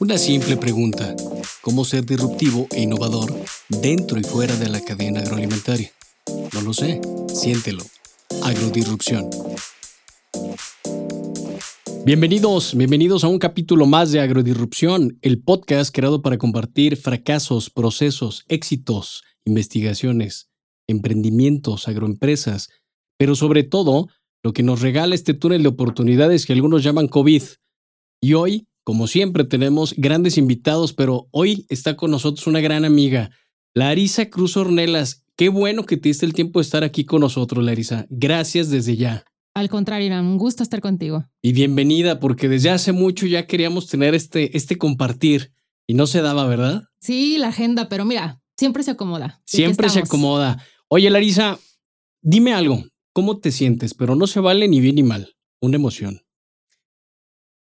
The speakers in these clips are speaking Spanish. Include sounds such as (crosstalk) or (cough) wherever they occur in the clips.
Una simple pregunta. ¿Cómo ser disruptivo e innovador dentro y fuera de la cadena agroalimentaria? No lo sé. Siéntelo. Agrodisrupción. Bienvenidos, bienvenidos a un capítulo más de Agrodisrupción, el podcast creado para compartir fracasos, procesos, éxitos, investigaciones, emprendimientos, agroempresas, pero sobre todo lo que nos regala este túnel de oportunidades que algunos llaman COVID. Y hoy, como siempre, tenemos grandes invitados, pero hoy está con nosotros una gran amiga, Larisa Cruz Ornelas. Qué bueno que te diste el tiempo de estar aquí con nosotros, Larisa. Gracias desde ya. Al contrario, Irán, un gusto estar contigo. Y bienvenida, porque desde hace mucho ya queríamos tener este, este compartir y no se daba, ¿verdad? Sí, la agenda, pero mira, siempre se acomoda. Siempre se acomoda. Oye, Larisa, dime algo. ¿Cómo te sientes? Pero no se vale ni bien ni mal. Una emoción.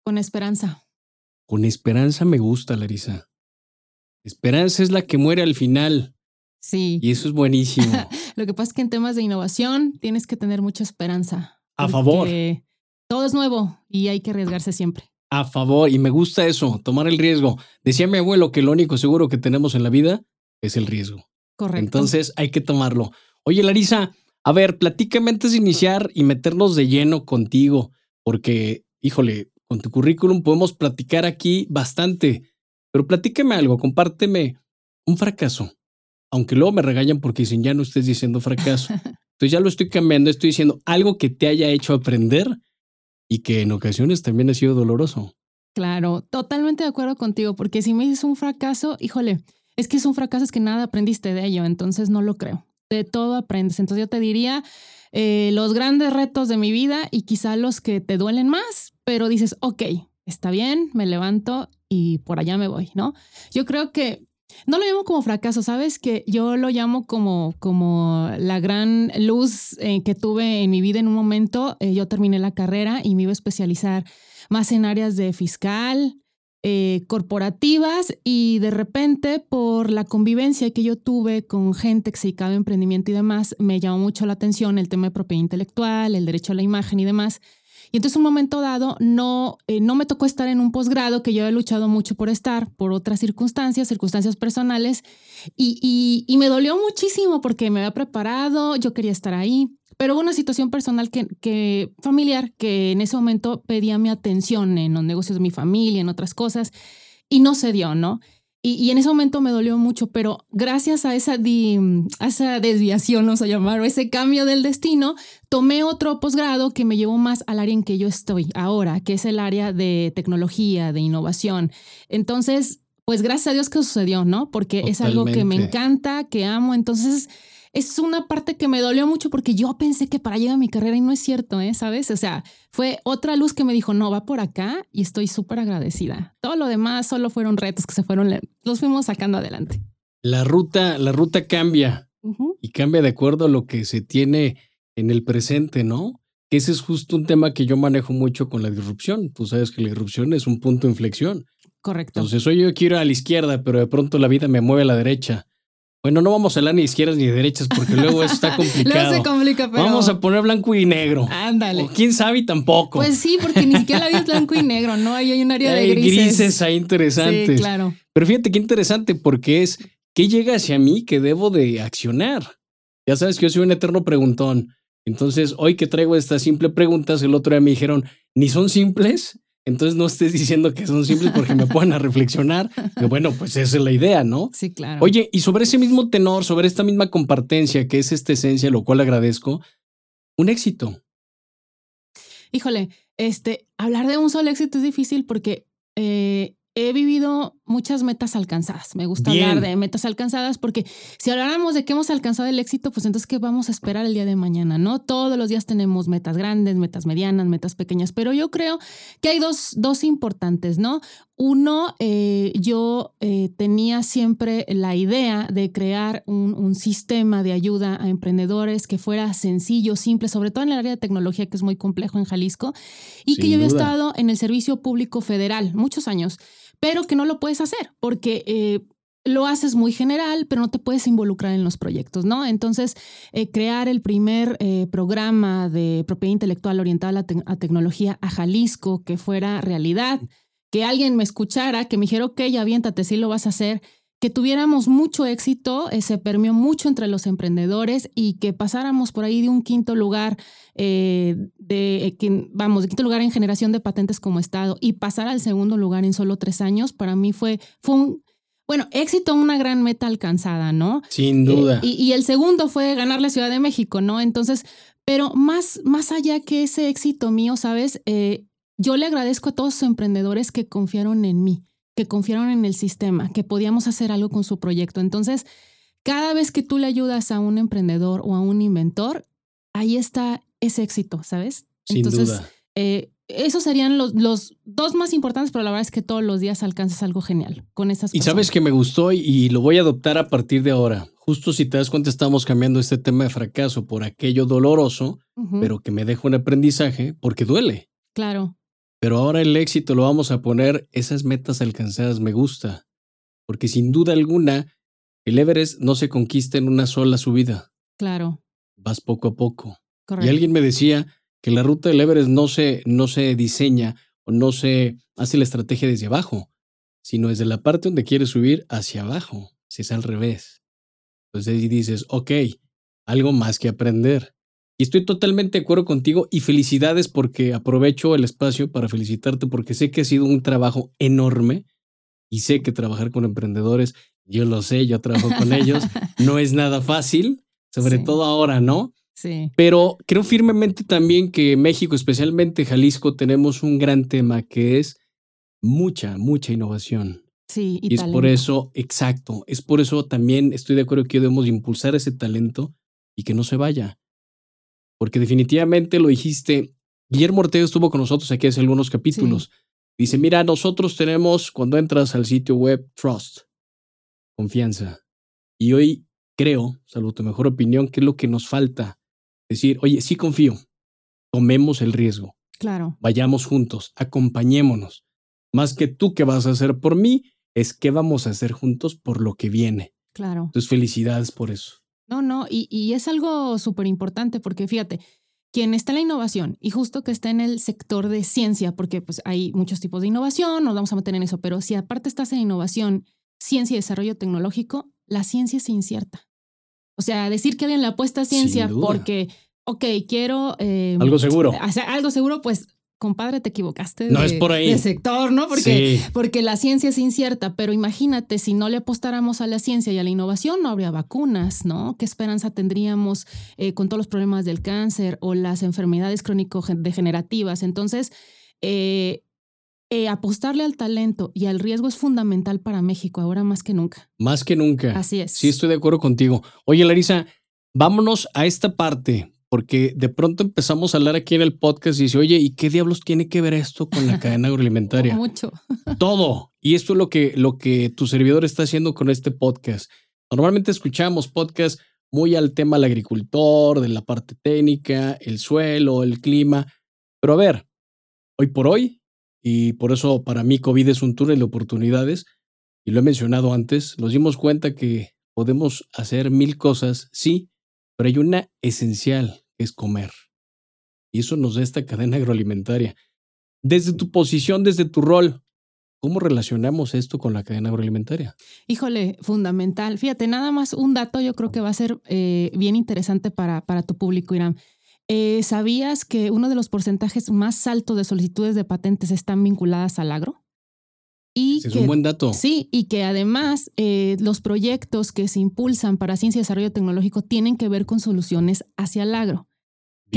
Con esperanza. Con esperanza me gusta, Larisa. Esperanza es la que muere al final. Sí. Y eso es buenísimo. (laughs) Lo que pasa es que en temas de innovación tienes que tener mucha esperanza. A favor. Todo es nuevo y hay que arriesgarse siempre. A favor. Y me gusta eso, tomar el riesgo. Decía mi abuelo que lo único seguro que tenemos en la vida es el riesgo. Correcto. Entonces hay que tomarlo. Oye, Larisa, a ver, platícame antes de iniciar y meternos de lleno contigo, porque, híjole, con tu currículum podemos platicar aquí bastante, pero platícame algo, compárteme un fracaso, aunque luego me regañan porque dicen, ya no estés diciendo fracaso. (laughs) Entonces ya lo estoy cambiando, estoy diciendo algo que te haya hecho aprender y que en ocasiones también ha sido doloroso. Claro, totalmente de acuerdo contigo, porque si me dices un fracaso, híjole, es que es un fracaso, es que nada aprendiste de ello, entonces no lo creo de todo aprendes. Entonces yo te diría eh, los grandes retos de mi vida y quizá los que te duelen más, pero dices, ok, está bien, me levanto y por allá me voy, ¿no? Yo creo que no lo llamo como fracaso, ¿sabes? Que yo lo llamo como, como la gran luz eh, que tuve en mi vida en un momento. Eh, yo terminé la carrera y me iba a especializar más en áreas de fiscal, eh, corporativas y de repente por la convivencia que yo tuve con gente que se dedicaba a emprendimiento y demás, me llamó mucho la atención el tema de propiedad intelectual, el derecho a la imagen y demás. Y entonces un momento dado no, eh, no me tocó estar en un posgrado que yo he luchado mucho por estar, por otras circunstancias, circunstancias personales, y, y, y me dolió muchísimo porque me había preparado, yo quería estar ahí, pero hubo una situación personal que, que, familiar que en ese momento pedía mi atención en los negocios de mi familia, en otras cosas, y no se dio, ¿no? Y, y en ese momento me dolió mucho, pero gracias a esa, di, a esa desviación, vamos a llamar, o ese cambio del destino, tomé otro posgrado que me llevó más al área en que yo estoy ahora, que es el área de tecnología, de innovación. Entonces, pues gracias a Dios que sucedió, ¿no? Porque Totalmente. es algo que me encanta, que amo. Entonces, es una parte que me dolió mucho porque yo pensé que para llegar a mi carrera y no es cierto, ¿eh? ¿sabes? O sea, fue otra luz que me dijo, no, va por acá y estoy súper agradecida. Todo lo demás solo fueron retos que se fueron, los fuimos sacando adelante. La ruta, la ruta cambia uh -huh. y cambia de acuerdo a lo que se tiene en el presente, ¿no? Que ese es justo un tema que yo manejo mucho con la disrupción. Tú sabes que la disrupción es un punto de inflexión. Correcto. Entonces, hoy yo quiero ir a la izquierda, pero de pronto la vida me mueve a la derecha bueno, no vamos a hablar ni izquierdas ni de derechas porque luego eso está (laughs) complicado. luego se complica, pero... Vamos a poner blanco y negro. Ándale. O quién sabe y tampoco. Pues sí, porque ni siquiera la vida es blanco y negro, ¿no? Ahí hay un área hay de grises. grises ahí interesantes. Sí, claro. Pero fíjate qué interesante porque es qué llega hacia mí que debo de accionar. Ya sabes que yo soy un eterno preguntón. Entonces, hoy que traigo estas simples preguntas, el otro día me dijeron, ni son simples, entonces no estés diciendo que son simples porque me puedan a reflexionar. Pero bueno, pues esa es la idea, ¿no? Sí, claro. Oye, y sobre ese mismo tenor, sobre esta misma compartencia que es esta esencia, lo cual agradezco, un éxito. Híjole, este, hablar de un solo éxito es difícil porque eh, he vivido muchas metas alcanzadas. Me gusta Bien. hablar de metas alcanzadas porque si habláramos de que hemos alcanzado el éxito, pues entonces qué vamos a esperar el día de mañana, ¿no? Todos los días tenemos metas grandes, metas medianas, metas pequeñas, pero yo creo que hay dos, dos importantes, ¿no? Uno, eh, yo eh, tenía siempre la idea de crear un, un, sistema de ayuda a emprendedores que fuera sencillo, simple, sobre todo en el área de tecnología que es muy complejo en Jalisco, y Sin que yo había estado en el servicio público federal muchos años pero que no lo puedes hacer porque eh, lo haces muy general, pero no te puedes involucrar en los proyectos, ¿no? Entonces, eh, crear el primer eh, programa de propiedad intelectual orientada a, tecnología a Jalisco que fuera realidad, que alguien me escuchara, que me dijera, ok, aviéntate, sí lo vas a hacer, que tuviéramos mucho éxito, eh, se permeó mucho entre los emprendedores y que pasáramos por ahí de un quinto lugar, de, vamos, de quinto lugar en generación de patentes como Estado y pasar al segundo lugar en solo tres años, para mí fue, fue un bueno, éxito, una gran meta alcanzada, ¿no? Sin duda. Eh, y, el segundo fue ganar la Ciudad de México, ¿no? Entonces, pero más, más allá que ese éxito mío, ¿sabes? Eh, yo le agradezco a todos los emprendedores que confiaron en mí, que confiaron en el sistema, que podíamos hacer algo con su proyecto. Entonces, cada vez que tú le ayudas a un emprendedor o a un inventor, ahí está ese éxito, ¿sabes? Sin Entonces, duda. Eh, esos serían los, los, dos más importantes, pero la verdad es que todos los días alcanzas algo genial con esas Y sabes que me gustó y, lo voy a adoptar a partir de ahora. Justo si te das cuenta, estamos cambiando este tema de fracaso por aquello doloroso, pero que me deja un aprendizaje porque duele. Claro. Pero ahora el éxito lo vamos a poner, esas metas alcanzadas me gusta. Porque sin duda alguna, el Everest no se conquista en una sola subida. Claro. Vas poco a poco. Correcto. Y alguien me decía, que la ruta del Everest no se, no se diseña o no se hace la estrategia desde abajo, sino desde la parte donde quieres subir hacia abajo, si es al revés. Entonces ahí dices, ok, algo más que aprender. Y estoy totalmente de acuerdo contigo y felicidades porque aprovecho el espacio para felicitarte porque sé que ha sido un trabajo enorme y sé que trabajar con emprendedores, yo lo sé, yo trabajo con ellos, (laughs) no es nada fácil, sobre todo ahora, ¿no? Pero creo firmemente también que México, especialmente Jalisco, tenemos un gran tema que es mucha, mucha innovación. Sí, y, es por eso, exacto, es por eso también estoy de acuerdo que debemos impulsar ese talento y que no se vaya. Porque definitivamente lo dijiste, Guillermo Ortega estuvo con nosotros aquí hace algunos capítulos. Dice, mira, nosotros tenemos, cuando entras al sitio web, trust, confianza. Y hoy creo, salvo tu mejor opinión, que es lo que nos falta Decir, oye, sí confío, tomemos el riesgo. Claro. Vayamos juntos, acompañémonos. Más que tú qué vas a hacer por mí, es qué vamos a hacer juntos por lo que viene. Claro. Entonces, felicidades por eso. No, no, y, y es algo súper importante porque fíjate, quien está en la innovación y justo que está en el sector de ciencia, porque pues hay muchos tipos de innovación, nos vamos a meter en eso, pero si aparte estás en innovación, ciencia y desarrollo tecnológico, la ciencia es incierta. O sea, decir que alguien le apuesta a ciencia porque, ok, quiero... Eh, algo seguro. Hacer algo seguro, pues compadre, te equivocaste. No es por ahí. De sector, ¿no? Porque, porque la ciencia es incierta, pero imagínate, si no le apostáramos a la ciencia y a la innovación, no habría vacunas, ¿no? ¿Qué esperanza tendríamos eh, con todos los problemas del cáncer o las enfermedades crónico-degenerativas? Entonces, eh, eh, apostarle al talento y al riesgo es fundamental para México, ahora más que nunca. Más que nunca. Así es. Sí, estoy de acuerdo contigo. Oye, Larisa, vámonos a esta parte, porque de pronto empezamos a hablar aquí en el podcast y dice, oye, ¿y qué diablos tiene que ver esto con la cadena agroalimentaria? (laughs) Mucho. (laughs) Todo. Y esto es lo que, lo que tu servidor está haciendo con este podcast. Normalmente escuchamos podcasts muy al tema del agricultor, de la parte técnica, el suelo, el clima. Pero a ver, hoy por hoy y por eso para mí COVID es un túnel de oportunidades. Y lo he mencionado antes, nos dimos cuenta que podemos hacer mil cosas, sí, pero hay una esencial, es comer. Y eso nos da esta (laughs) cadena agroalimentaria. Desde tu posición, desde tu rol, ¿Cómo relacionamos esto con la cadena agroalimentaria? Híjole, fundamental. Fíjate, nada más un dato yo creo que va a ser eh, bien interesante para, para tu público, Irán. Eh, ¿Sabías que uno de los porcentajes más altos de solicitudes de patentes están vinculadas al agro? Y es un buen dato. Sí, y que además eh, los proyectos que se impulsan para ciencia y desarrollo tecnológico tienen que ver con soluciones hacia el agro.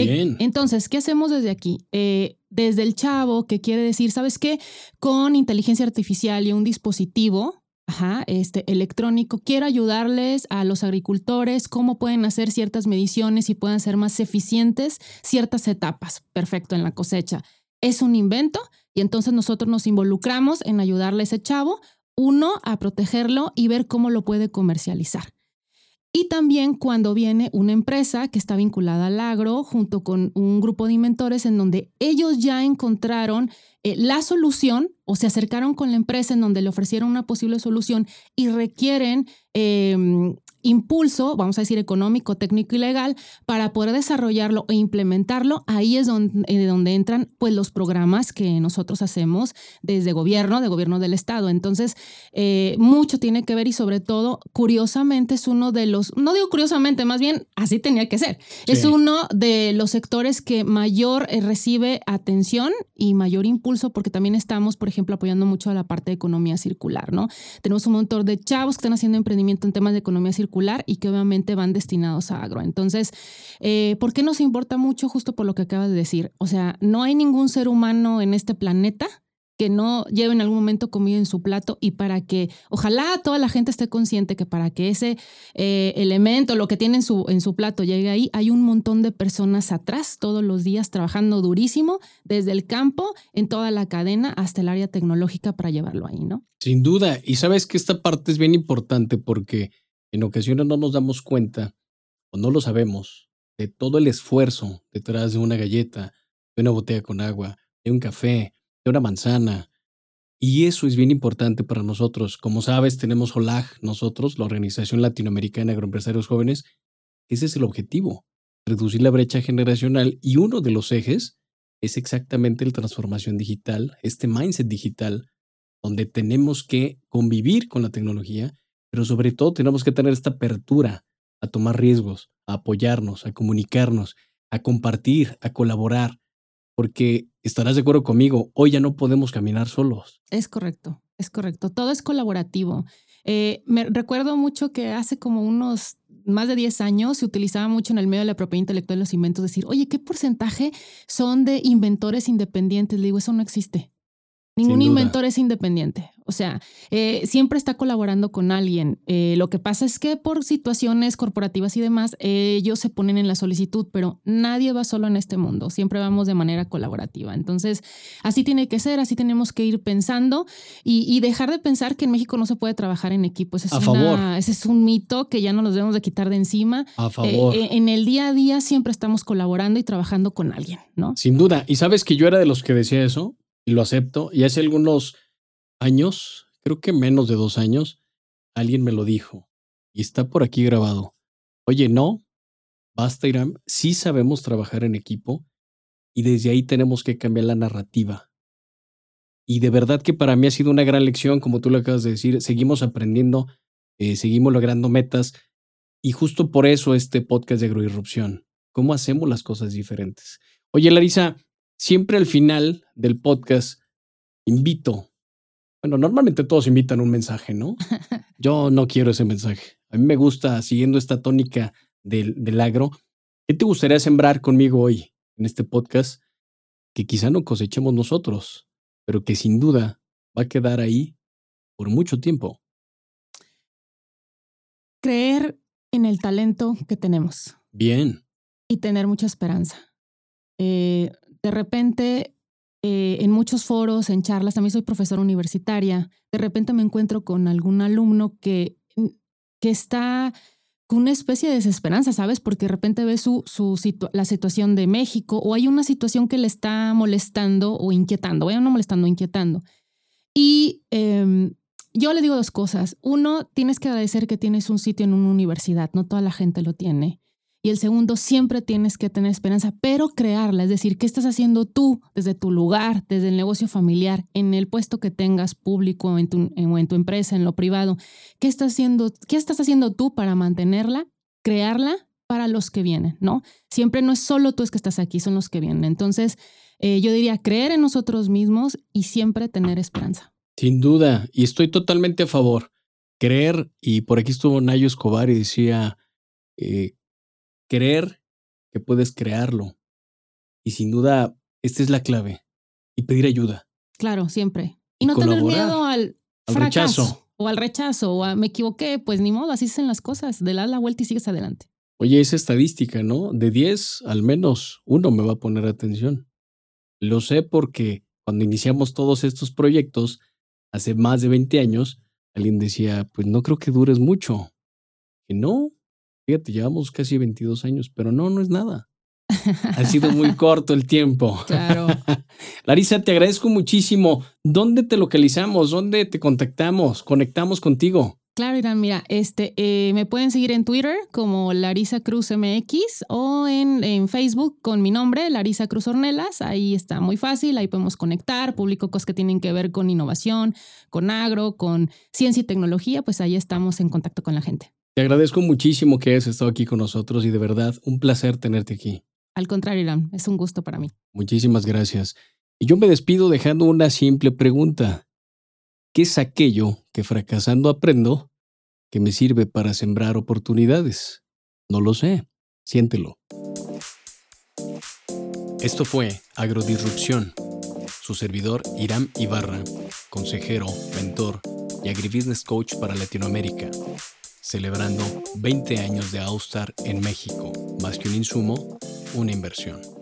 Bien. entonces, ¿qué hacemos desde aquí? Eh, desde el chavo, que quiere decir, ¿sabes qué? Con inteligencia artificial y un dispositivo, Ajá, este, electrónico. Quiero ayudarles a los agricultores cómo pueden hacer ciertas mediciones y puedan ser más eficientes ciertas etapas. Perfecto, en la cosecha. Es un invento y entonces nosotros nos involucramos en ayudarle a ese chavo, uno, a protegerlo y ver cómo lo puede comercializar. Y también cuando viene una empresa que está vinculada al agro junto con un grupo de inventores en donde ellos ya encontraron eh, la solución o se acercaron con la empresa en donde le ofrecieron una posible solución y requieren em, impulso, vamos a decir económico, técnico y legal, para poder desarrollarlo e implementarlo, ahí es donde, eh, donde entran pues los programas que nosotros hacemos desde gobierno, de gobierno del Estado. Entonces, eh, mucho tiene que ver y sobre todo, curiosamente, es uno de los, no digo curiosamente, más bien así tenía que ser, es uno de los sectores que mayor eh, recibe atención y mayor impulso porque también estamos, por ejemplo, apoyando mucho a la parte de economía circular, ¿no? Tenemos un montón de chavos que están haciendo emprendimiento en temas de economía circular y que obviamente van destinados a agro. Entonces, eh, ¿por qué nos importa mucho justo por lo que acabas de decir? O sea, no hay ningún ser humano en este planeta que no lleve en algún momento comida en su plato y para que, ojalá toda la gente esté consciente que para que ese eh, elemento, lo que tiene en su, en su plato llegue ahí, hay un montón de personas atrás todos los días trabajando durísimo, desde el campo, en toda la cadena, hasta el área tecnológica para llevarlo ahí, ¿no? Sin duda. Y sabes que esta parte es bien importante porque en ocasiones no nos damos cuenta o no lo sabemos de todo el esfuerzo detrás de una galleta, de una botella con agua, de un café, de una manzana. Y eso es bien importante para nosotros. Como sabes, tenemos OLAG, nosotros, la Organización Latinoamericana de Agroempresarios Jóvenes. Ese es el objetivo, reducir la brecha generacional y uno de los ejes es exactamente la transformación digital, este mindset digital, donde tenemos que convivir con la tecnología pero sobre todo tenemos que tener esta apertura a tomar riesgos, a apoyarnos, a comunicarnos, a compartir, a colaborar, porque estarás de acuerdo conmigo, hoy ya no podemos caminar solos. Es correcto, es correcto, todo es colaborativo. Eh, me recuerdo mucho que hace como unos más de 10 años se utilizaba mucho en el medio de la propiedad intelectual de los inventos decir, oye, ¿qué porcentaje son de inventores independientes? Le digo, eso no existe. Ningún inventor es independiente. O sea, eh, siempre está colaborando con alguien. Eh, lo que pasa es que por situaciones corporativas y demás, ellos se ponen en la solicitud, pero nadie va solo en este mundo. Siempre vamos de manera colaborativa. Entonces, así tiene que ser, así tenemos que ir pensando y, dejar de pensar que en México no se puede trabajar en equipo. Ese es, ese es un mito que ya no nos debemos de quitar de encima. A favor. Eh, en el día a día siempre estamos colaborando y trabajando con alguien, ¿no? Sin duda. Y sabes que yo era de los que decía eso y lo acepto. Y hace algunos años, creo que menos de dos años, alguien me lo dijo. Y está por aquí grabado. Oye, no, basta, Irán. Sí sabemos trabajar en equipo y desde ahí tenemos que cambiar la narrativa. Y de verdad que para mí ha sido una gran lección, como tú lo acabas de decir. Seguimos aprendiendo, eh, seguimos logrando metas. Y justo por eso este podcast de agroirrupción. ¿Cómo hacemos las cosas diferentes? Oye, Larisa, siempre al final del podcast invito. Bueno, normalmente todos invitan un mensaje, ¿no? (laughs) Yo no quiero ese mensaje. A mí me gusta, siguiendo esta tónica del, del agro, ¿qué te gustaría sembrar conmigo hoy en este podcast? Que quizá no cosechemos nosotros, pero que sin duda va a quedar ahí por mucho tiempo. Creer en el talento que tenemos. Bien. Y tener mucha esperanza. Eh, de repente, eh, en muchos foros, en charlas, también soy profesora universitaria, de repente me encuentro con algún alumno que, que está con una especie de desesperanza, ¿sabes? Porque de repente ve su, su la situación de México o hay una situación que le está molestando o inquietando, bueno, no molestando, inquietando. Y em, yo le digo dos cosas. Uno, tienes que agradecer que tienes un sitio en una universidad, no toda la gente lo tiene. Y el segundo, siempre tienes que tener esperanza, pero crearla, es decir, ¿qué estás haciendo tú desde tu lugar, desde el negocio familiar, en el puesto que tengas público en tu, en, o en tu empresa, en lo privado? ¿Qué estás, haciendo, ¿Qué estás haciendo tú para mantenerla, crearla para los que vienen, ¿no? Siempre no es solo tú es que estás aquí, son los que vienen. Entonces, eh, yo diría creer en nosotros mismos y siempre tener esperanza. Sin duda, y estoy totalmente a favor. Creer, y por aquí estuvo Nayo Escobar y decía, eh, creer que puedes crearlo. Y sin duda, esta es la clave. Y pedir ayuda. Claro, siempre. Y, no tener miedo al, rechazo. O al rechazo, o a me equivoqué, pues ni modo, así hacen las cosas. De la, la vuelta y sigues adelante. Oye, esa estadística, ¿no? De 10, al menos uno me va a poner atención. Lo sé porque cuando iniciamos todos estos proyectos, hace más de 20 años, alguien decía, pues no creo que dures mucho. Que no, Fíjate, llevamos casi 22 años, pero no, no es nada. ha (laughs) sido muy corto el tiempo. Claro. (laughs) Larisa, te agradezco muchísimo. ¿Dónde te localizamos? ¿Dónde te contactamos? ¿Conectamos contigo? Claro, Irán, mira, este, eh, me pueden seguir en Twitter como Larisa Cruz MX o en, en, Facebook con mi nombre, Larisa Cruz Ornelas. Ahí está muy fácil, ahí podemos conectar, publico cosas que tienen que ver con innovación, con agro, con ciencia y tecnología, pues ahí estamos en contacto con la gente. Te agradezco muchísimo que hayas estado aquí con nosotros y de verdad un placer tenerte aquí. Al contrario, Irán, es un gusto para mí. Muchísimas gracias. Y yo me despido dejando una simple pregunta. ¿Qué es aquello que fracasando aprendo que me sirve para sembrar oportunidades? No lo sé, siéntelo. Esto fue Agrodisrupción. Su servidor Iram Ibarra, consejero, mentor y agribusiness coach para Latinoamérica, celebrando 20 años de Austar en México, más que un insumo, una inversión.